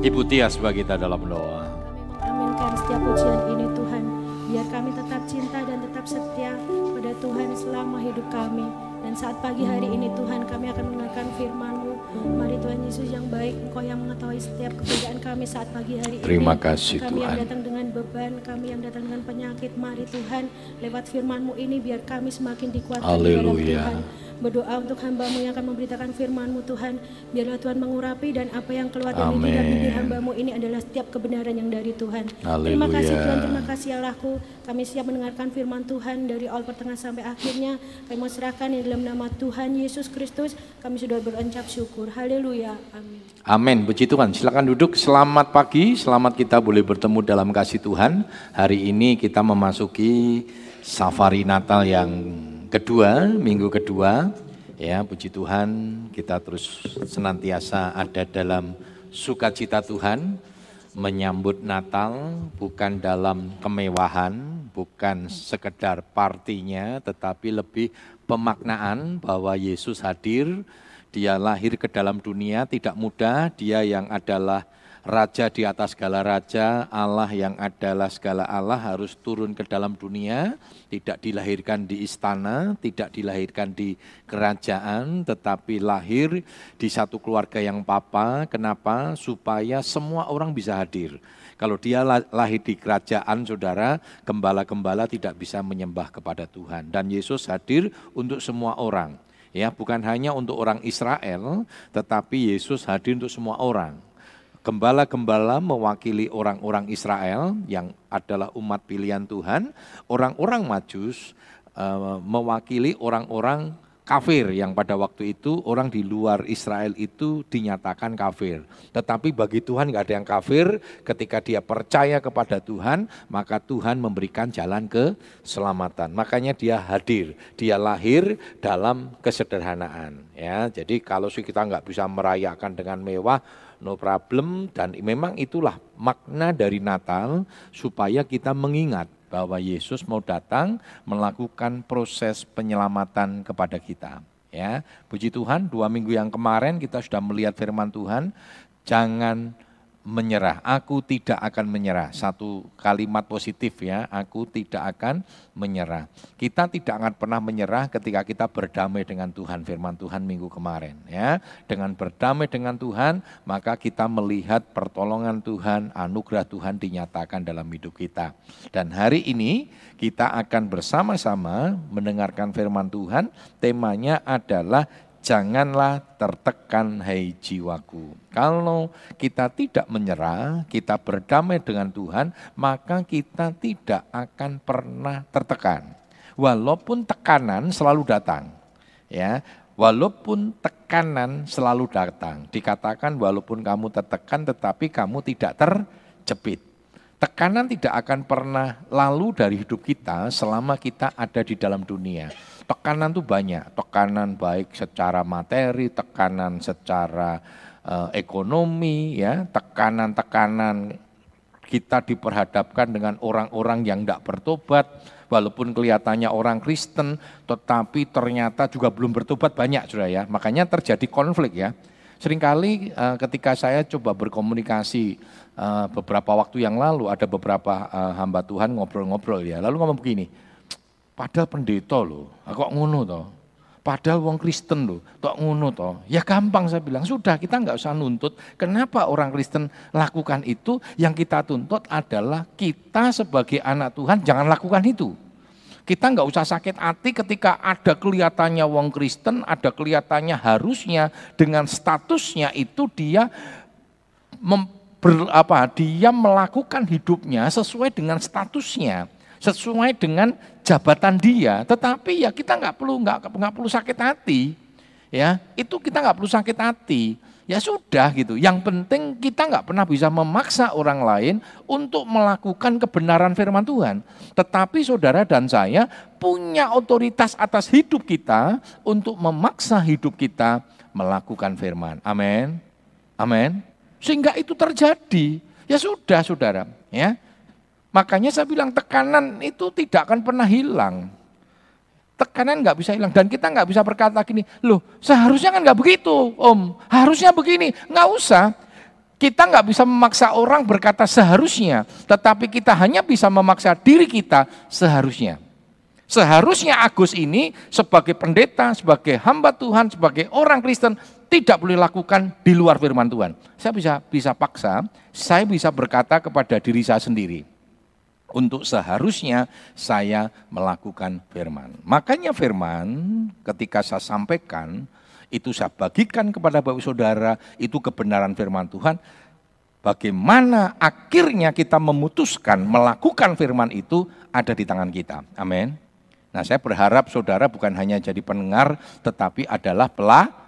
Ibu Tia sebagai kita dalam doa. Kami mengaminkan setiap ujian ini Tuhan. Biar kami tetap cinta dan tetap setia pada Tuhan selama hidup kami. Dan saat pagi hari ini Tuhan kami akan mendengarkan firman-Mu. Mari Tuhan Yesus yang baik, Engkau yang mengetahui setiap keberadaan kami saat pagi hari ini. Terima kasih, Kami yang Tuhan. datang dengan beban, kami yang datang dengan penyakit. Mari Tuhan, lewat firman-Mu ini biar kami semakin dikuatkan Haleluya. Tuhan. Berdoa untuk hambamu yang akan memberitakan firman-Mu Tuhan. Biarlah Tuhan mengurapi dan apa yang keluar dari lidah bibir hambamu ini adalah setiap kebenaran yang dari Tuhan. Terima Haleluya. kasih Tuhan, terima kasih Allahku. Kami siap mendengarkan firman Tuhan dari awal pertengahan sampai akhirnya. Kami mau serahkan di dalam nama Tuhan Yesus Kristus. Kami sudah berucap syukur. Haleluya. Amin. Amin. Puji Tuhan. Silakan duduk. Selamat pagi. Selamat kita boleh bertemu dalam kasih Tuhan. Hari ini kita memasuki safari Natal yang kedua, minggu kedua. Ya, puji Tuhan, kita terus senantiasa ada dalam sukacita Tuhan menyambut Natal bukan dalam kemewahan, bukan sekedar partinya, tetapi lebih pemaknaan bahwa Yesus hadir, dia lahir ke dalam dunia tidak mudah, dia yang adalah Raja di atas segala raja, Allah yang adalah segala Allah harus turun ke dalam dunia, tidak dilahirkan di istana, tidak dilahirkan di kerajaan, tetapi lahir di satu keluarga yang papa. Kenapa? Supaya semua orang bisa hadir. Kalau dia la- lahir di kerajaan, saudara, gembala-gembala tidak bisa menyembah kepada Tuhan. Dan Yesus hadir untuk semua orang. Ya, bukan hanya untuk orang Israel, tetapi Yesus hadir untuk semua orang. Gembala-gembala mewakili orang-orang Israel yang adalah umat pilihan Tuhan, orang-orang Majus eh, mewakili orang-orang kafir yang pada waktu itu orang di luar Israel itu dinyatakan kafir. Tetapi bagi Tuhan nggak ada yang kafir, ketika dia percaya kepada Tuhan, maka Tuhan memberikan jalan keselamatan. Makanya dia hadir, dia lahir dalam kesederhanaan. Ya, jadi kalau kita nggak bisa merayakan dengan mewah, no problem dan memang itulah makna dari Natal supaya kita mengingat bahwa Yesus mau datang melakukan proses penyelamatan kepada kita. Ya, puji Tuhan, dua minggu yang kemarin kita sudah melihat firman Tuhan, jangan menyerah. Aku tidak akan menyerah. Satu kalimat positif ya, aku tidak akan menyerah. Kita tidak akan pernah menyerah ketika kita berdamai dengan Tuhan, firman Tuhan minggu kemarin ya. Dengan berdamai dengan Tuhan, maka kita melihat pertolongan Tuhan, anugerah Tuhan dinyatakan dalam hidup kita. Dan hari ini kita akan bersama-sama mendengarkan firman Tuhan, temanya adalah janganlah tertekan hai jiwaku. Kalau kita tidak menyerah, kita berdamai dengan Tuhan, maka kita tidak akan pernah tertekan. Walaupun tekanan selalu datang. Ya, walaupun tekanan selalu datang. Dikatakan walaupun kamu tertekan tetapi kamu tidak terjepit. Tekanan tidak akan pernah lalu dari hidup kita selama kita ada di dalam dunia. Tekanan itu banyak, tekanan baik secara materi, tekanan secara eh, ekonomi, ya, tekanan-tekanan kita diperhadapkan dengan orang-orang yang tidak bertobat, walaupun kelihatannya orang Kristen, tetapi ternyata juga belum bertobat banyak, sudah ya. Makanya terjadi konflik ya. Seringkali eh, ketika saya coba berkomunikasi eh, beberapa waktu yang lalu, ada beberapa eh, hamba Tuhan ngobrol-ngobrol ya, lalu ngomong begini, padahal pendeta loh, kok ngono toh? Padahal wong Kristen loh, tok ngono toh. Ya gampang saya bilang, sudah kita nggak usah nuntut. Kenapa orang Kristen lakukan itu? Yang kita tuntut adalah kita sebagai anak Tuhan jangan lakukan itu. Kita nggak usah sakit hati ketika ada kelihatannya wong Kristen, ada kelihatannya harusnya dengan statusnya itu dia mem, ber, apa, dia melakukan hidupnya sesuai dengan statusnya, sesuai dengan jabatan dia. Tetapi ya kita nggak perlu nggak nggak perlu sakit hati, ya itu kita nggak perlu sakit hati. Ya sudah gitu. Yang penting kita nggak pernah bisa memaksa orang lain untuk melakukan kebenaran firman Tuhan. Tetapi saudara dan saya punya otoritas atas hidup kita untuk memaksa hidup kita melakukan firman. Amin. Amin. Sehingga itu terjadi. Ya sudah saudara. Ya. Makanya saya bilang tekanan itu tidak akan pernah hilang. Tekanan nggak bisa hilang dan kita nggak bisa berkata gini, loh seharusnya kan nggak begitu om, harusnya begini, nggak usah. Kita nggak bisa memaksa orang berkata seharusnya, tetapi kita hanya bisa memaksa diri kita seharusnya. Seharusnya Agus ini sebagai pendeta, sebagai hamba Tuhan, sebagai orang Kristen tidak boleh lakukan di luar firman Tuhan. Saya bisa bisa paksa, saya bisa berkata kepada diri saya sendiri untuk seharusnya saya melakukan firman. Makanya firman ketika saya sampaikan itu saya bagikan kepada Bapak Saudara, itu kebenaran firman Tuhan. Bagaimana akhirnya kita memutuskan melakukan firman itu ada di tangan kita. Amin. Nah saya berharap saudara bukan hanya jadi pendengar tetapi adalah pelaku.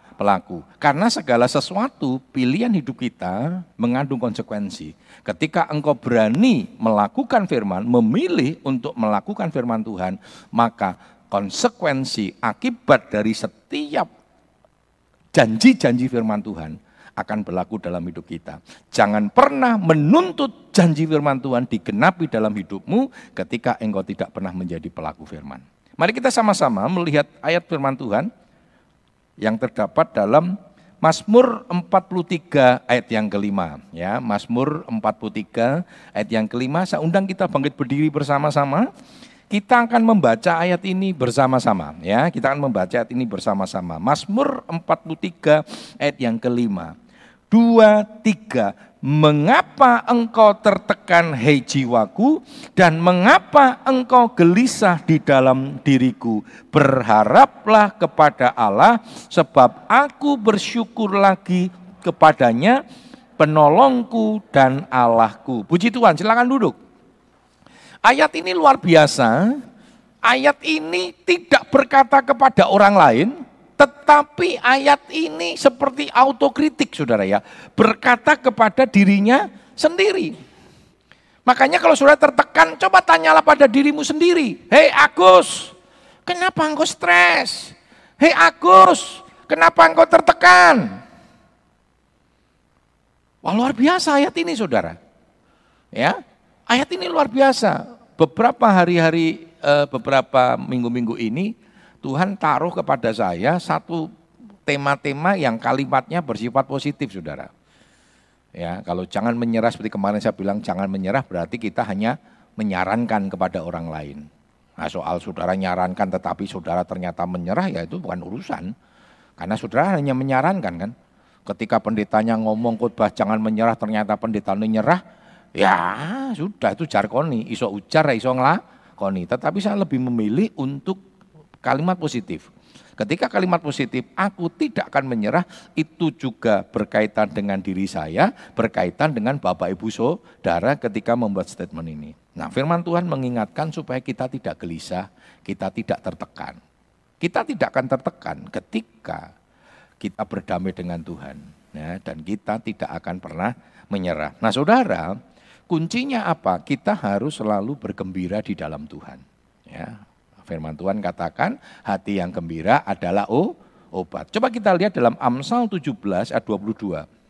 Karena segala sesuatu pilihan hidup kita mengandung konsekuensi. Ketika engkau berani melakukan firman, memilih untuk melakukan firman Tuhan, maka konsekuensi akibat dari setiap janji-janji firman Tuhan akan berlaku dalam hidup kita. Jangan pernah menuntut janji firman Tuhan digenapi dalam hidupmu ketika engkau tidak pernah menjadi pelaku firman. Mari kita sama-sama melihat ayat firman Tuhan yang terdapat dalam Mazmur 43 ayat yang kelima ya Mazmur 43 ayat yang kelima saya undang kita bangkit berdiri bersama-sama kita akan membaca ayat ini bersama-sama ya. Kita akan membaca ayat ini bersama-sama. Mazmur 43 ayat yang kelima. Dua, tiga. Mengapa engkau tertekan hei jiwaku dan mengapa engkau gelisah di dalam diriku? Berharaplah kepada Allah sebab aku bersyukur lagi kepadanya penolongku dan Allahku. Puji Tuhan, silakan duduk. Ayat ini luar biasa. Ayat ini tidak berkata kepada orang lain, tetapi ayat ini seperti autokritik saudara ya. Berkata kepada dirinya sendiri. Makanya kalau saudara tertekan, coba tanyalah pada dirimu sendiri. Hei Agus, kenapa engkau stres? Hei Agus, kenapa engkau tertekan? Wah luar biasa ayat ini saudara. Ya, Ayat ini luar biasa. Beberapa hari-hari, eh, beberapa minggu-minggu ini, Tuhan taruh kepada saya satu tema-tema yang kalimatnya bersifat positif, saudara. Ya, kalau jangan menyerah seperti kemarin saya bilang jangan menyerah berarti kita hanya menyarankan kepada orang lain. Nah, soal saudara nyarankan tetapi saudara ternyata menyerah ya itu bukan urusan. Karena saudara hanya menyarankan kan. Ketika pendetanya ngomong khotbah jangan menyerah ternyata pendeta menyerah, Ya sudah itu jarkoni, iso ujar, iso ngelakoni. Tetapi saya lebih memilih untuk kalimat positif. Ketika kalimat positif, aku tidak akan menyerah, itu juga berkaitan dengan diri saya, berkaitan dengan Bapak Ibu Saudara ketika membuat statement ini. Nah firman Tuhan mengingatkan supaya kita tidak gelisah, kita tidak tertekan. Kita tidak akan tertekan ketika kita berdamai dengan Tuhan. Ya, dan kita tidak akan pernah menyerah. Nah saudara, Kuncinya apa? Kita harus selalu bergembira di dalam Tuhan. Ya, firman Tuhan katakan hati yang gembira adalah oh, obat. Coba kita lihat dalam Amsal 17 ayat 22.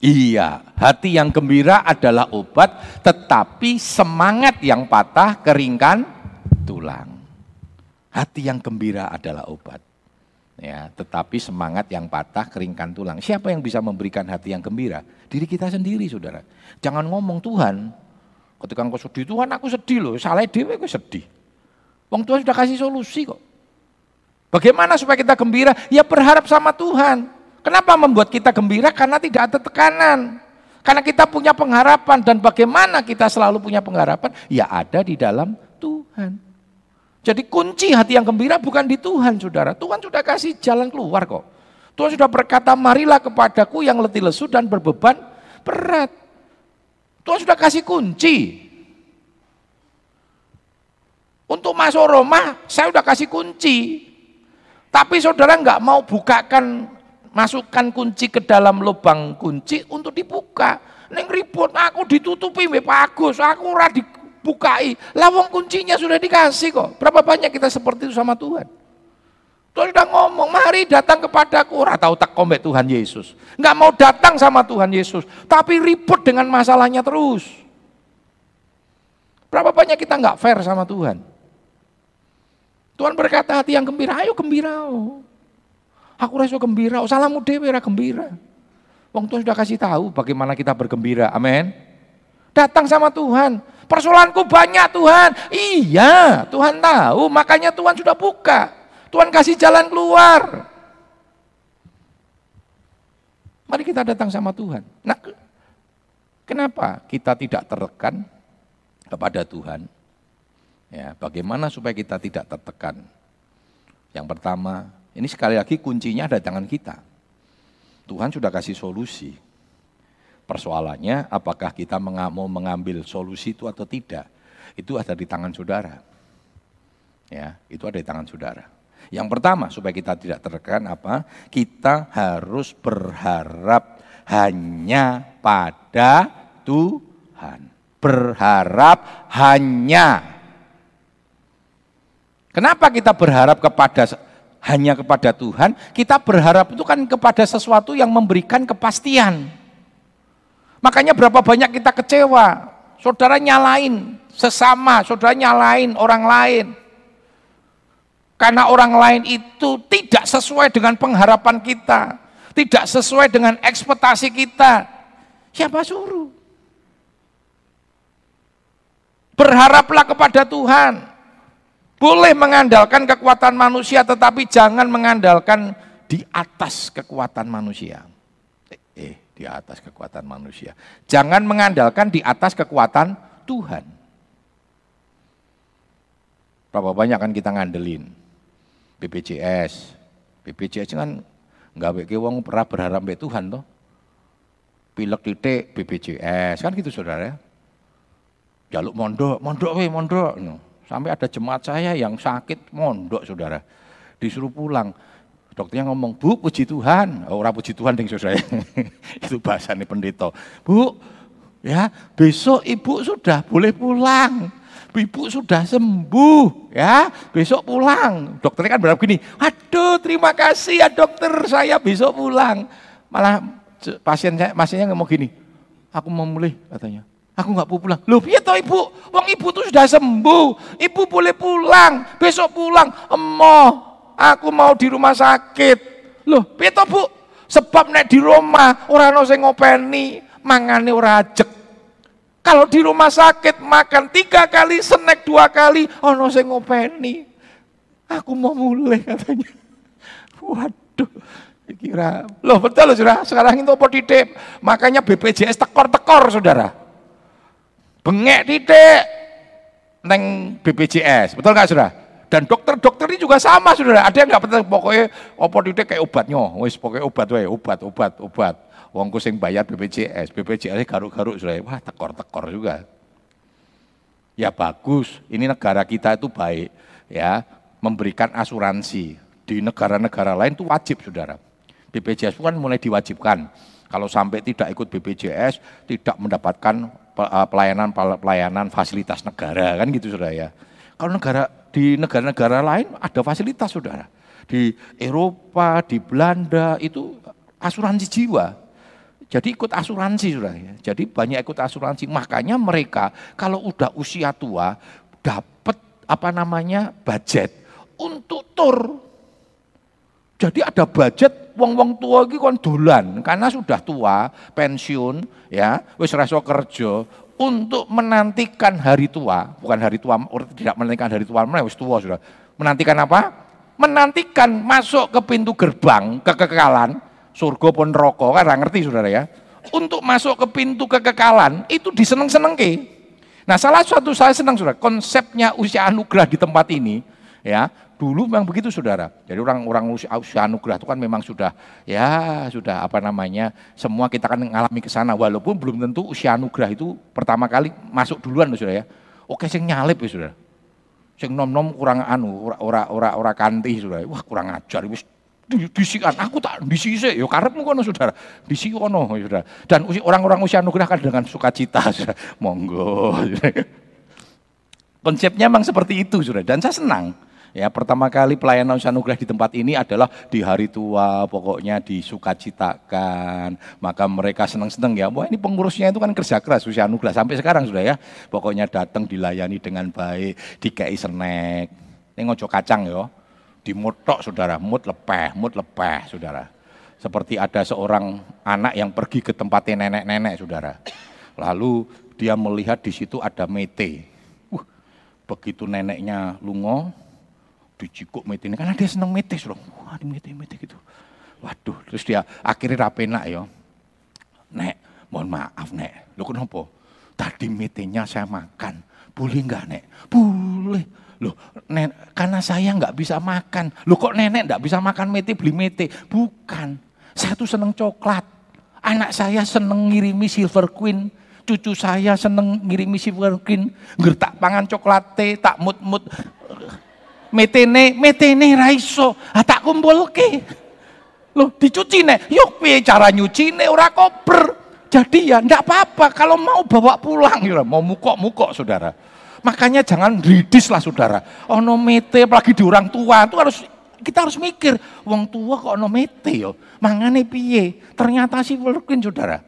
Iya, hati yang gembira adalah obat, tetapi semangat yang patah keringkan tulang. Hati yang gembira adalah obat. Ya, tetapi semangat yang patah keringkan tulang. Siapa yang bisa memberikan hati yang gembira? Diri kita sendiri, Saudara. Jangan ngomong Tuhan. Ketika engkau sedih, Tuhan aku sedih loh. Salah dewe aku sedih. Wong Tuhan sudah kasih solusi kok. Bagaimana supaya kita gembira? Ya berharap sama Tuhan. Kenapa membuat kita gembira? Karena tidak ada tekanan. Karena kita punya pengharapan dan bagaimana kita selalu punya pengharapan? Ya ada di dalam Tuhan. Jadi kunci hati yang gembira bukan di Tuhan saudara. Tuhan sudah kasih jalan keluar kok. Tuhan sudah berkata marilah kepadaku yang letih lesu dan berbeban berat. Tuhan sudah kasih kunci. Untuk masuk Roma saya sudah kasih kunci. Tapi saudara nggak mau bukakan masukkan kunci ke dalam lubang kunci untuk dibuka. Neng ribut, aku ditutupi Pak Agus, aku ora dibukai. Lawang kuncinya sudah dikasih kok. Berapa banyak kita seperti itu sama Tuhan? Tuhan sudah ngomong, mari datang kepadaku. Ora tahu tak kombek Tuhan Yesus. Enggak mau datang sama Tuhan Yesus, tapi ribut dengan masalahnya terus. Berapa banyak kita nggak fair sama Tuhan? Tuhan berkata hati yang gembira, ayo gembira. Aku rasa gembira, salamu dewe ra gembira. Wong Tuhan sudah kasih tahu bagaimana kita bergembira. Amin. Datang sama Tuhan. Persoalanku banyak Tuhan. Iya, Tuhan tahu, makanya Tuhan sudah buka. Tuhan kasih jalan keluar. Mari kita datang sama Tuhan. Nah, kenapa kita tidak tertekan kepada Tuhan? Ya, bagaimana supaya kita tidak tertekan? Yang pertama, ini sekali lagi kuncinya ada di tangan kita. Tuhan sudah kasih solusi. Persoalannya apakah kita mau mengambil solusi itu atau tidak? Itu ada di tangan saudara. Ya, itu ada di tangan saudara. Yang pertama supaya kita tidak tertekan apa? Kita harus berharap hanya pada Tuhan. Berharap hanya Kenapa kita berharap kepada hanya kepada Tuhan? Kita berharap itu kan kepada sesuatu yang memberikan kepastian. Makanya berapa banyak kita kecewa. Saudara nyalain sesama, saudara nyalain orang lain. Karena orang lain itu tidak sesuai dengan pengharapan kita. Tidak sesuai dengan ekspektasi kita. Siapa suruh? Berharaplah kepada Tuhan. Boleh mengandalkan kekuatan manusia tetapi jangan mengandalkan di atas kekuatan manusia. Di atas kekuatan manusia. Jangan mengandalkan di atas kekuatan Tuhan. Berapa banyak kan kita ngandelin BPJS. BPJS kan nggak beki wong pernah berharap be Tuhan toh. Pilek titik BPJS kan gitu saudara ya. Jaluk mondok, mondok we mondok. Sampai ada jemaat saya yang sakit mondok saudara. Disuruh pulang. Dokternya ngomong, bu puji Tuhan. Oh, orang puji Tuhan ding saudara. Itu bahasanya pendeta. Bu, ya besok ibu sudah boleh pulang. Ibu sudah sembuh, ya besok pulang. Dokternya kan berapa gini, aduh terima kasih ya dokter, saya besok pulang. Malah pasien saya, pasiennya ngomong gini, aku mau mulai katanya. Aku nggak mau pulang. Loh, iya toh ibu? Wong ibu tuh sudah sembuh. Ibu boleh pulang. Besok pulang. Emoh, aku mau di rumah sakit. Loh, piye toh bu? Sebab nek di rumah orang ono sing ngopeni, mangane ora ajek. Kalau di rumah sakit makan tiga kali, snack dua kali, ono sing ngopeni. Aku mau mulai katanya. Waduh, kira, loh betul loh saudara, sekarang itu apa titik? Makanya BPJS tekor-tekor saudara. Bengek titik neng BPJS, betul nggak sudah? Dan dokter-dokter ini juga sama sudah. Ada yang nggak penting pokoknya opo titik kayak obatnya, wis pokoknya obat wae, obat, obat, obat. Wong sing bayar BPJS, BPJS garuk-garuk sudah. Wah tekor-tekor juga. Ya bagus, ini negara kita itu baik ya, memberikan asuransi. Di negara-negara lain itu wajib saudara. BPJS itu kan mulai diwajibkan. Kalau sampai tidak ikut BPJS, tidak mendapatkan Eh, pelayanan pelayanan fasilitas negara kan gitu saudara ya. Kalau negara di negara-negara lain ada fasilitas saudara. Di Eropa, di Belanda itu asuransi jiwa. Jadi ikut asuransi saudara ya. Jadi banyak ikut asuransi. Makanya mereka kalau udah usia tua dapat apa namanya budget untuk tur. Jadi ada budget wong-wong tua iki kon dolan karena sudah tua, pensiun ya, wis rasa kerja untuk menantikan hari tua, bukan hari tua tidak menantikan hari tua, wis tua sudah. Menantikan apa? Menantikan masuk ke pintu gerbang kekekalan, surga pun rokok kan ngerti Saudara ya. Untuk masuk ke pintu kekekalan itu diseneng-seneng ke. Nah, salah satu saya senang Saudara, konsepnya usia anugerah di tempat ini ya Dulu memang begitu saudara. Jadi orang-orang usia, anugerah itu kan memang sudah ya sudah apa namanya semua kita kan mengalami ke sana walaupun belum tentu usia anugerah itu pertama kali masuk duluan saudara ya. Oke sing nyalip ya saudara. Sing nom-nom kurang anu ora ora ora, kanti saudara. Wah kurang ajar wis disikan aku tak disise yo karepmu kono saudara disi kono saudara dan orang-orang usia anugerah kan dengan sukacita saudara monggo konsepnya memang seperti itu saudara dan saya senang Ya, pertama kali pelayanan usaha anugerah di tempat ini adalah di hari tua, pokoknya disukacitakan. Maka mereka senang-senang ya. Wah, ini pengurusnya itu kan kerja keras usaha anugerah sampai sekarang sudah ya. Pokoknya datang dilayani dengan baik, dikei snack. Ini ngojo kacang ya. Dimutok saudara, mut lepeh, mut lepeh saudara. Seperti ada seorang anak yang pergi ke tempatnya nenek-nenek saudara. Lalu dia melihat di situ ada mete. Uh, begitu neneknya lungo, dicikuk mete ini karena dia seneng mete loh wah di mete mete gitu waduh terus dia akhirnya rapena ya nek mohon maaf nek lo kenapa tadi metenya saya makan boleh nggak nek boleh Loh, nek, karena saya nggak bisa makan. Loh kok nenek nggak bisa makan mete beli mete? Bukan. Saya tuh seneng coklat. Anak saya seneng ngirimi silver queen. Cucu saya seneng ngirimi silver queen. Gertak pangan coklat teh, tak mut-mut metene metene raiso ah, tak loh dicuci nih yuk piye cara nyuci nih ora koper. Jadi ya ndak apa-apa. Kalau mau bawa pulang. Ya mau mukok-mukok saudara. Makanya jangan ridis lah saudara. Oh no mete apalagi di orang tua itu harus kita harus mikir wong tua kok no mete yo? Mangane piye? Ternyata sih workin saudara.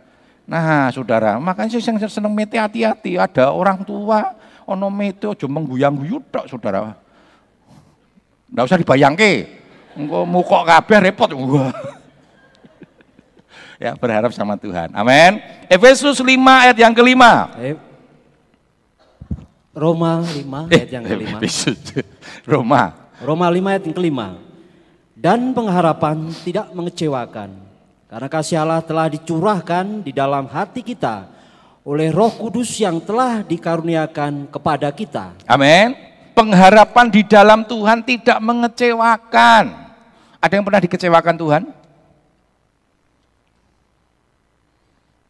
Nah saudara makanya saya seneng mete hati-hati. Ada orang tua ono mete ojo mengguyang-guyu saudara Nggak usah dibayangke. Engko mukok kabeh repot. Wah. ya, berharap sama Tuhan. Amin. Efesus 5 ayat yang kelima. Eh, Roma 5 ayat yang kelima. Roma. Roma 5 ayat yang kelima. Dan pengharapan tidak mengecewakan. Karena kasih Allah telah dicurahkan di dalam hati kita oleh roh kudus yang telah dikaruniakan kepada kita. Amin pengharapan di dalam Tuhan tidak mengecewakan. Ada yang pernah dikecewakan Tuhan?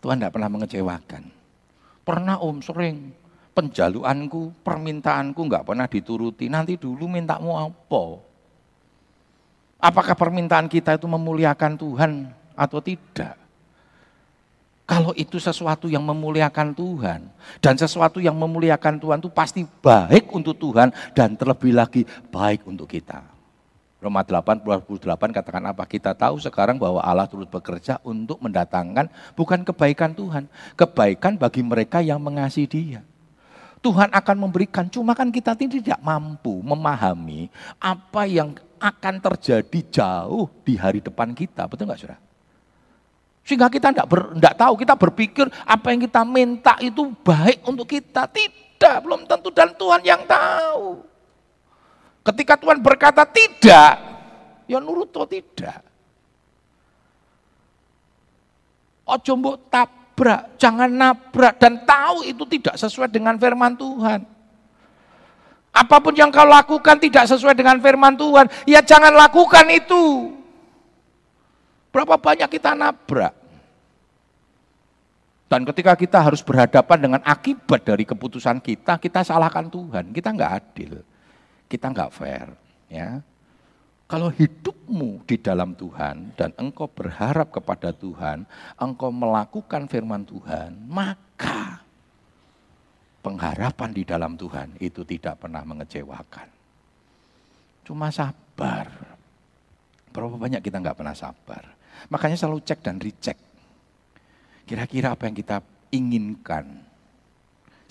Tuhan tidak pernah mengecewakan. Pernah om sering penjaluanku, permintaanku nggak pernah dituruti. Nanti dulu mintamu apa? Apakah permintaan kita itu memuliakan Tuhan atau tidak? Kalau itu sesuatu yang memuliakan Tuhan dan sesuatu yang memuliakan Tuhan itu pasti baik untuk Tuhan dan terlebih lagi baik untuk kita. Roma 8, 28 katakan apa? Kita tahu sekarang bahwa Allah turut bekerja untuk mendatangkan bukan kebaikan Tuhan, kebaikan bagi mereka yang mengasihi dia. Tuhan akan memberikan, cuma kan kita tidak mampu memahami apa yang akan terjadi jauh di hari depan kita. Betul nggak saudara? Sehingga kita tidak ber, tahu, kita berpikir apa yang kita minta itu baik untuk kita. Tidak, belum tentu dan Tuhan yang tahu. Ketika Tuhan berkata tidak, ya nurut atau tidak. Ojo mbok tabrak, jangan nabrak dan tahu itu tidak sesuai dengan firman Tuhan. Apa pun yang kau lakukan tidak sesuai dengan firman Tuhan, ya jangan lakukan itu. Berapa banyak kita nabrak? Dan ketika kita harus berhadapan dengan akibat dari keputusan kita, kita salahkan Tuhan. Kita nggak adil, kita nggak fair. Ya, kalau hidupmu di dalam Tuhan dan engkau berharap kepada Tuhan, engkau melakukan firman Tuhan, maka pengharapan di dalam Tuhan itu tidak pernah mengecewakan. Cuma sabar. Berapa banyak kita nggak pernah sabar. Makanya selalu cek dan recheck. Kira-kira apa yang kita inginkan.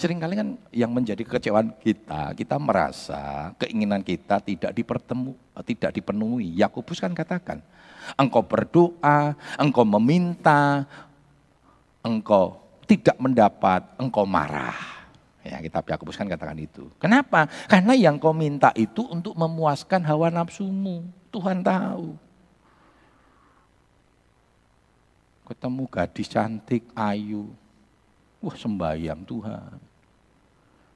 Seringkali kan yang menjadi kekecewaan kita, kita merasa keinginan kita tidak dipertemu, tidak dipenuhi. Yakobus kan katakan, engkau berdoa, engkau meminta, engkau tidak mendapat, engkau marah. Ya, kitab Yakobus kan katakan itu. Kenapa? Karena yang kau minta itu untuk memuaskan hawa nafsumu. Tuhan tahu. Ketemu gadis cantik, ayu. Wah sembayang Tuhan.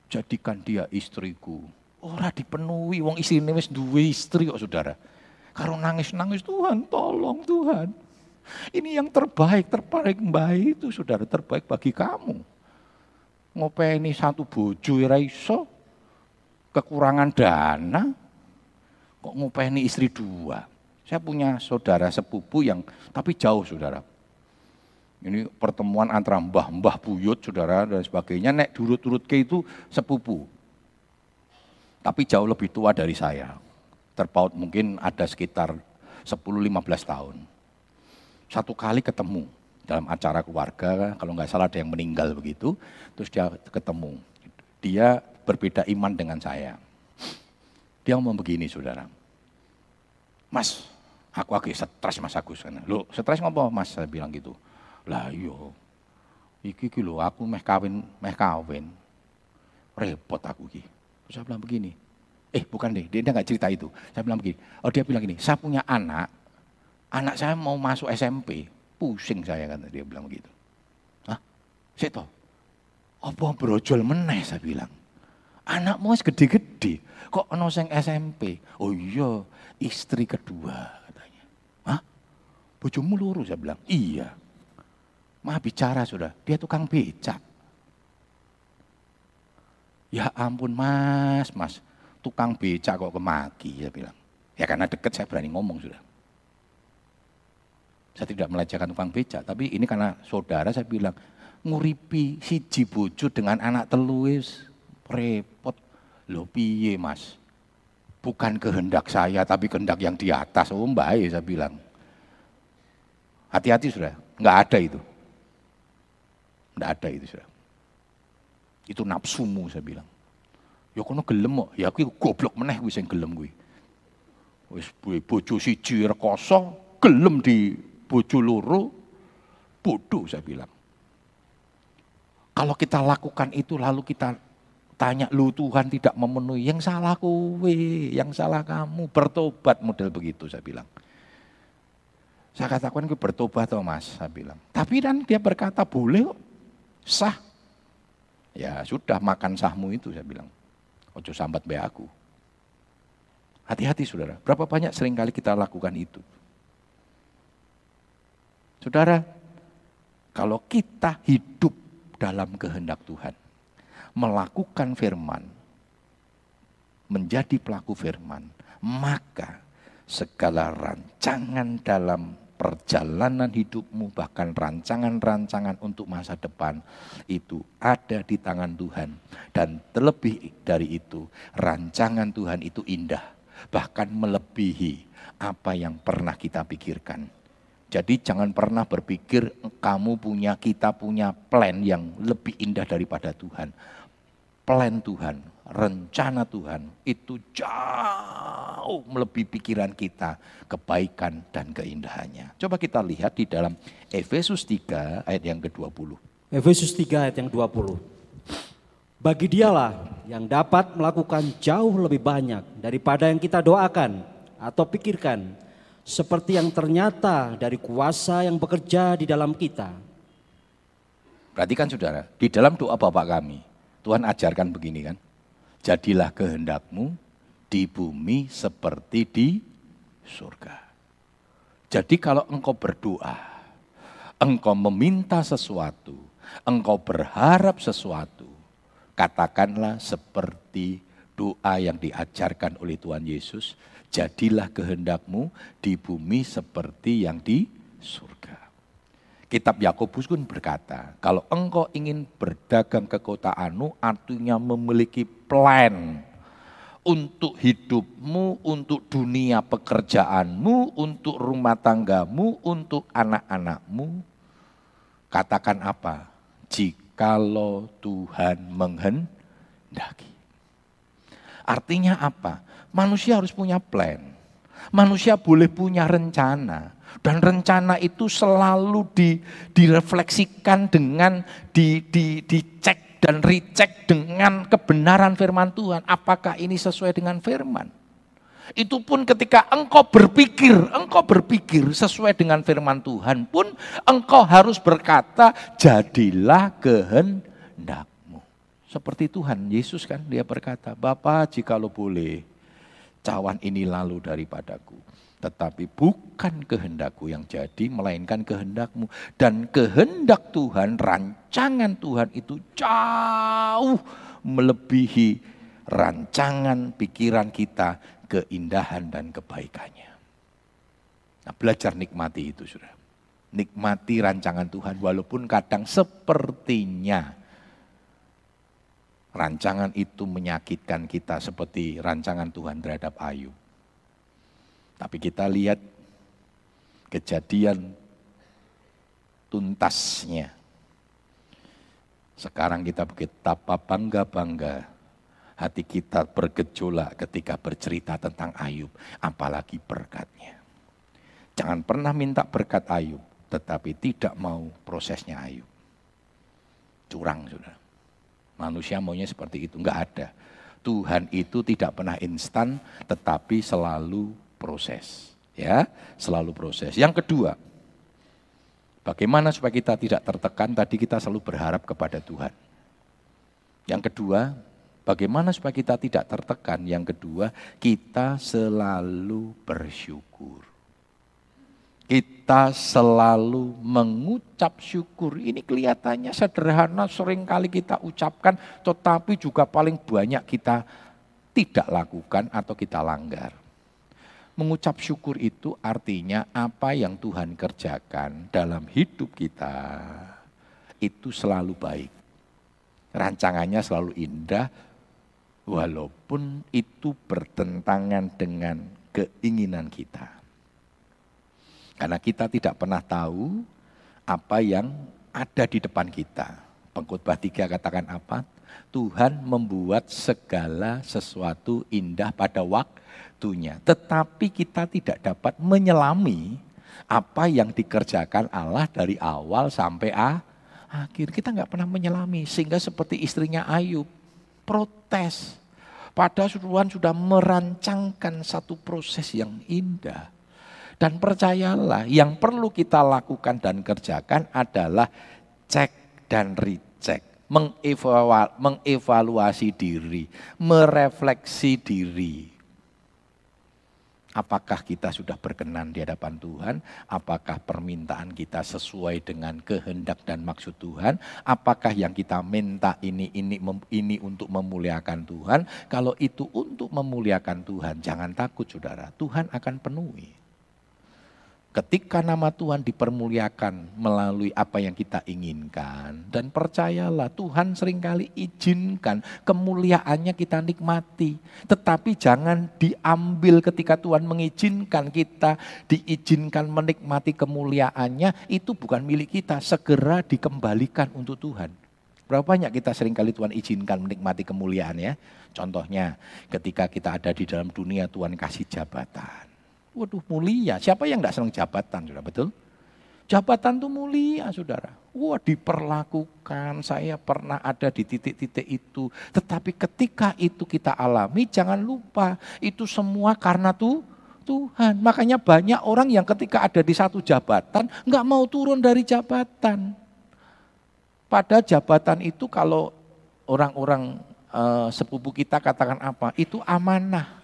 Jadikan dia istriku. Ora dipenuhi, wong istri wis duwe istri kok saudara. Kalau nangis-nangis Tuhan, tolong Tuhan. Ini yang terbaik, terbaik baik itu saudara, terbaik bagi kamu. Ngopeni satu bojo ora iso, kekurangan dana, kok ngopeni istri dua. Saya punya saudara sepupu yang, tapi jauh saudara, ini pertemuan antara mbah-mbah buyut, saudara, dan sebagainya. Nek durut-durut ke itu sepupu. Tapi jauh lebih tua dari saya. terpaut mungkin ada sekitar 10-15 tahun. Satu kali ketemu dalam acara keluarga, kalau nggak salah ada yang meninggal begitu, terus dia ketemu. Dia berbeda iman dengan saya. Dia ngomong begini saudara, Mas, aku lagi stres Mas Agus. Lo stres ngopo Mas? Saya bilang gitu. Lah iyo, iki lho aku meh kawin, meh kawin. Repot aku iki. Terus saya bilang begini, eh bukan deh, dia nggak cerita itu. Saya bilang begini, oh dia bilang gini, saya punya anak, anak saya mau masuk SMP, pusing saya kan dia bilang begitu. Hah? Tahu. Apa brojol meneh saya bilang. Anakmu wis gede-gede, kok ono SMP? Oh iya, istri kedua katanya. Hah? Bojomu luru saya bilang. Iya. Mah bicara sudah, dia tukang becak. Ya ampun mas, mas, tukang becak kok kemaki, saya bilang. Ya karena deket saya berani ngomong sudah. Saya tidak melecehkan tukang becak, tapi ini karena saudara saya bilang, nguripi siji bojo dengan anak teluis, repot. Loh piye mas? Bukan kehendak saya, tapi kehendak yang di atas. Oh baik saya bilang. Hati-hati sudah, nggak ada itu. Nggak ada itu sudah. Itu nafsumu saya bilang. Ya kono gelem kok, ya aku goblok meneh kuwi sing gelem kuwi. Wis bojo siji rekoso, gelem di bojo loro, bodoh saya bilang. Kalau kita lakukan itu lalu kita tanya lu Tuhan tidak memenuhi, yang salah kowe, yang salah kamu, bertobat model begitu saya bilang. Saya katakan ke bertobat toh mas, saya bilang. Tapi dan dia berkata boleh sah. Ya sudah makan sahmu itu saya bilang. Ojo sambat be aku. Hati-hati saudara, berapa banyak sering kali kita lakukan itu. Saudara, kalau kita hidup dalam kehendak Tuhan, melakukan firman, menjadi pelaku firman, maka segala rancangan dalam perjalanan hidupmu, bahkan rancangan-rancangan untuk masa depan itu ada di tangan Tuhan. Dan terlebih dari itu, rancangan Tuhan itu indah, bahkan melebihi apa yang pernah kita pikirkan. Jadi jangan pernah berpikir kamu punya, kita punya plan yang lebih indah daripada Tuhan. Plan Tuhan, rencana Tuhan itu jauh melebihi pikiran kita, kebaikan dan keindahannya. Coba kita lihat di dalam Efesus 3 ayat yang ke-20. Efesus 3 ayat yang 20. Bagi dialah yang dapat melakukan jauh lebih banyak daripada yang kita doakan atau pikirkan, seperti yang ternyata dari kuasa yang bekerja di dalam kita. Perhatikan saudara, di dalam doa Bapak kami, Tuhan ajarkan begini kan, jadilah kehendakmu di bumi seperti di surga. Jadi kalau engkau berdoa, engkau meminta sesuatu, engkau berharap sesuatu, katakanlah seperti doa yang diajarkan oleh Tuhan Yesus, jadilah kehendakmu di bumi seperti yang di surga. Kitab Yakobus pun berkata, kalau engkau ingin berdagang ke kota Anu, artinya memiliki plan untuk hidupmu, untuk dunia pekerjaanmu, untuk rumah tanggamu, untuk anak-anakmu. Katakan apa? Jikalau Tuhan menghendaki. Artinya apa? Manusia harus punya plan. Manusia boleh punya rencana. Dan rencana itu selalu di, direfleksikan dengan di, di, dicek dan recheck dengan kebenaran firman Tuhan. Apakah ini sesuai dengan firman? Itu pun ketika engkau berpikir, engkau berpikir sesuai dengan firman Tuhan pun engkau harus berkata, jadilah kehendakmu. Seperti Tuhan, Yesus kan dia berkata, Bapak jikalau boleh, cawan ini lalu daripadaku. Tetapi bukan kehendakku yang jadi, melainkan kehendakmu. Dan kehendak Tuhan, rancangan Tuhan itu jauh melebihi rancangan pikiran kita, keindahan dan kebaikannya. Nah belajar nikmati itu sudah. Nikmati rancangan Tuhan walaupun kadang sepertinya rancangan itu menyakitkan kita seperti rancangan Tuhan terhadap Ayub. Tapi kita lihat kejadian tuntasnya. Sekarang kita betapa bangga-bangga hati kita bergejolak ketika bercerita tentang Ayub, apalagi berkatnya. Jangan pernah minta berkat Ayub, tetapi tidak mau prosesnya Ayub. Curang sudah. Manusia maunya seperti itu, enggak ada. Tuhan itu tidak pernah instan, tetapi selalu proses. Ya, selalu proses. Yang kedua, Bagaimana supaya kita tidak tertekan? Tadi kita selalu berharap kepada Tuhan. Yang kedua, bagaimana supaya kita tidak tertekan? Yang kedua, kita selalu bersyukur. Kita selalu mengucap syukur. Ini kelihatannya sederhana, sering kali kita ucapkan, tetapi juga paling banyak kita tidak lakukan atau kita langgar. Mengucap syukur itu artinya apa yang Tuhan kerjakan dalam hidup kita itu selalu baik. Rancangannya selalu indah walaupun itu bertentangan dengan keinginan kita. Karena kita tidak pernah tahu apa yang ada di depan kita. Pengkhotbah tiga katakan apa? Tuhan membuat segala sesuatu indah pada waktu waktunya. Tetapi kita tidak dapat menyelami apa yang dikerjakan Allah dari awal sampai akhir. Kita nggak pernah menyelami. Sehingga seperti istrinya Ayub, protes. Padahal Tuhan sudah merancangkan satu proses yang indah. Dan percayalah, yang perlu kita lakukan dan kerjakan adalah cek dan recheck. Mengevaluasi diri, merefleksi diri Apakah kita sudah berkenan di hadapan Tuhan? Apakah permintaan kita sesuai dengan kehendak dan maksud Tuhan? Apakah yang kita minta ini ini ini untuk memuliakan Tuhan? Kalau itu untuk memuliakan Tuhan, jangan takut Saudara, Tuhan akan penuhi. Ketika nama Tuhan dipermuliakan melalui apa yang kita inginkan. Dan percayalah Tuhan sering kali izinkan kemuliaannya kita nikmati. Tetapi jangan diambil ketika Tuhan mengizinkan kita diizinkan menikmati kemuliaannya. Itu bukan milik kita, segera dikembalikan untuk Tuhan. Berapa banyak kita sering kali Tuhan izinkan menikmati kemuliaan ya. Contohnya ketika kita ada di dalam dunia Tuhan kasih jabatan Waduh mulia, siapa yang tidak senang jabatan, sudah betul? Jabatan itu mulia, saudara. Wah diperlakukan, saya pernah ada di titik-titik itu. Tetapi ketika itu kita alami, jangan lupa itu semua karena tuh Tuhan. Makanya banyak orang yang ketika ada di satu jabatan, nggak mau turun dari jabatan. Pada jabatan itu kalau orang-orang uh, sepupu kita katakan apa? Itu amanah.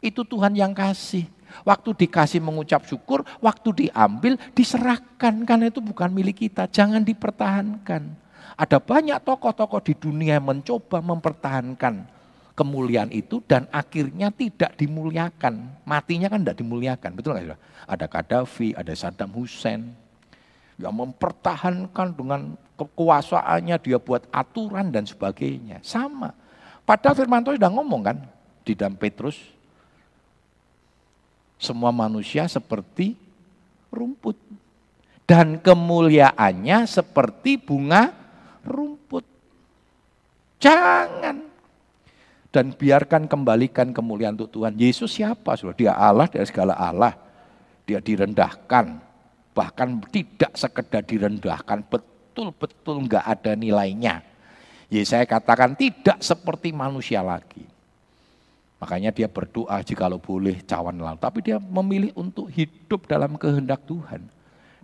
Itu Tuhan yang kasih. Waktu dikasih mengucap syukur, waktu diambil diserahkan karena itu bukan milik kita, jangan dipertahankan. Ada banyak tokoh-tokoh di dunia yang mencoba mempertahankan kemuliaan itu dan akhirnya tidak dimuliakan. Matinya kan tidak dimuliakan, betul nggak Ada Gaddafi, ada Saddam Hussein yang mempertahankan dengan kekuasaannya dia buat aturan dan sebagainya. Sama. Padahal Firman Tuhan sudah ngomong kan di dalam Petrus semua manusia seperti rumput. Dan kemuliaannya seperti bunga rumput. Jangan. Dan biarkan kembalikan kemuliaan untuk Tuhan. Yesus siapa? Dia Allah dari segala Allah. Dia direndahkan. Bahkan tidak sekedar direndahkan. Betul-betul enggak ada nilainya. Ya saya katakan tidak seperti manusia lagi. Makanya dia berdoa jikalau boleh cawan lalu. Tapi dia memilih untuk hidup dalam kehendak Tuhan.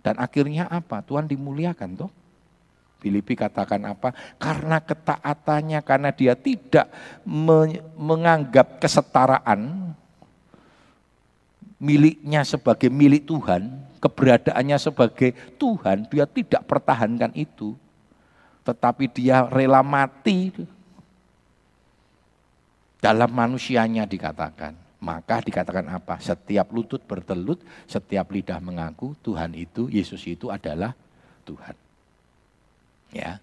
Dan akhirnya apa? Tuhan dimuliakan toh. Filipi katakan apa? Karena ketaatannya, karena dia tidak menganggap kesetaraan miliknya sebagai milik Tuhan, keberadaannya sebagai Tuhan, dia tidak pertahankan itu. Tetapi dia rela mati dalam manusianya dikatakan. Maka dikatakan apa? Setiap lutut bertelut, setiap lidah mengaku Tuhan itu, Yesus itu adalah Tuhan. Ya.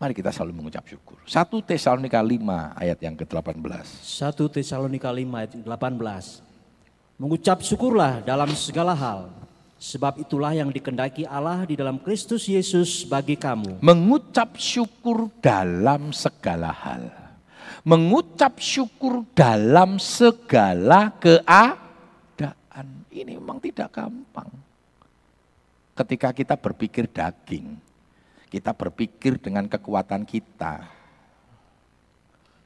Mari kita selalu mengucap syukur. 1 Tesalonika 5 ayat yang ke-18. 1 Tesalonika 5 ayat 18. Mengucap syukurlah dalam segala hal, sebab itulah yang dikendaki Allah di dalam Kristus Yesus bagi kamu. Mengucap syukur dalam segala hal. Mengucap syukur dalam segala keadaan. Ini memang tidak gampang. Ketika kita berpikir daging, kita berpikir dengan kekuatan kita.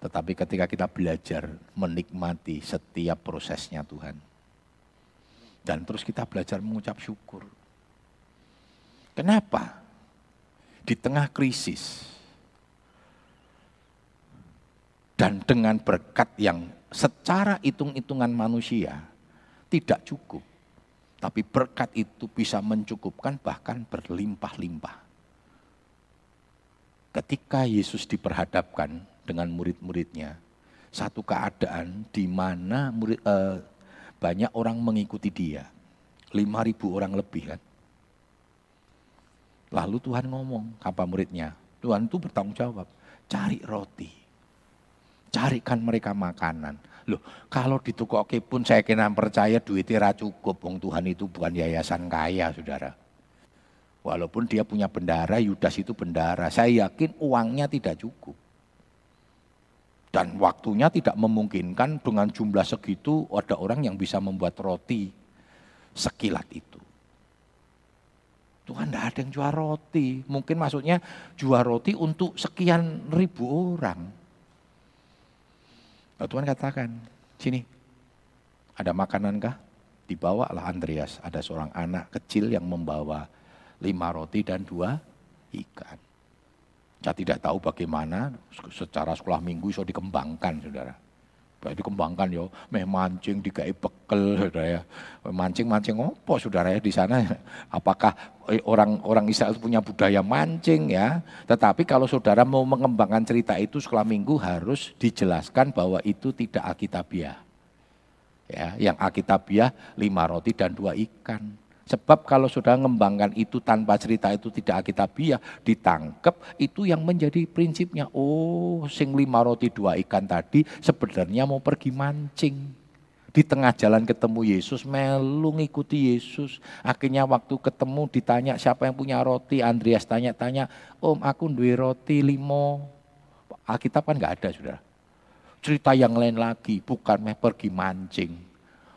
Tetapi ketika kita belajar menikmati setiap prosesnya Tuhan, dan terus kita belajar mengucap syukur. Kenapa? Di tengah krisis dan dengan berkat yang secara hitung-hitungan manusia tidak cukup. Tapi berkat itu bisa mencukupkan bahkan berlimpah-limpah. Ketika Yesus diperhadapkan dengan murid-muridnya, satu keadaan di mana murid, eh, banyak orang mengikuti dia. 5000 orang lebih kan. Lalu Tuhan ngomong, apa muridnya? Tuhan itu bertanggung jawab, cari roti. Carikan mereka makanan. Loh, kalau di toko pun saya kena percaya duitnya cukup. Wong Tuhan itu bukan yayasan kaya, saudara. Walaupun dia punya bendara, Yudas itu bendara. Saya yakin uangnya tidak cukup. Dan waktunya tidak memungkinkan dengan jumlah segitu ada orang yang bisa membuat roti sekilat itu. Tuhan tidak ada yang jual roti. Mungkin maksudnya jual roti untuk sekian ribu orang. Nah, Tuhan katakan, sini ada makanankah? Dibawalah Andreas, ada seorang anak kecil yang membawa lima roti dan dua ikan. Saya tidak tahu bagaimana secara sekolah minggu bisa dikembangkan, saudara. Baik dikembangkan yo, meh mancing dikai bekel, saudara ya. Mancing-mancing apa, saudara ya di sana? Apakah orang-orang Israel punya budaya mancing ya? Tetapi kalau saudara mau mengembangkan cerita itu sekolah minggu harus dijelaskan bahwa itu tidak alkitabiah. Ya, yang alkitabiah lima roti dan dua ikan. Sebab kalau sudah mengembangkan itu tanpa cerita itu tidak Alkitabiah, ditangkap itu yang menjadi prinsipnya. Oh, sing lima roti dua ikan tadi sebenarnya mau pergi mancing. Di tengah jalan ketemu Yesus, melu ngikuti Yesus. Akhirnya waktu ketemu ditanya siapa yang punya roti, Andreas tanya-tanya, om aku duwe roti limo. Alkitab kan nggak ada sudah. Cerita yang lain lagi, bukan meh pergi mancing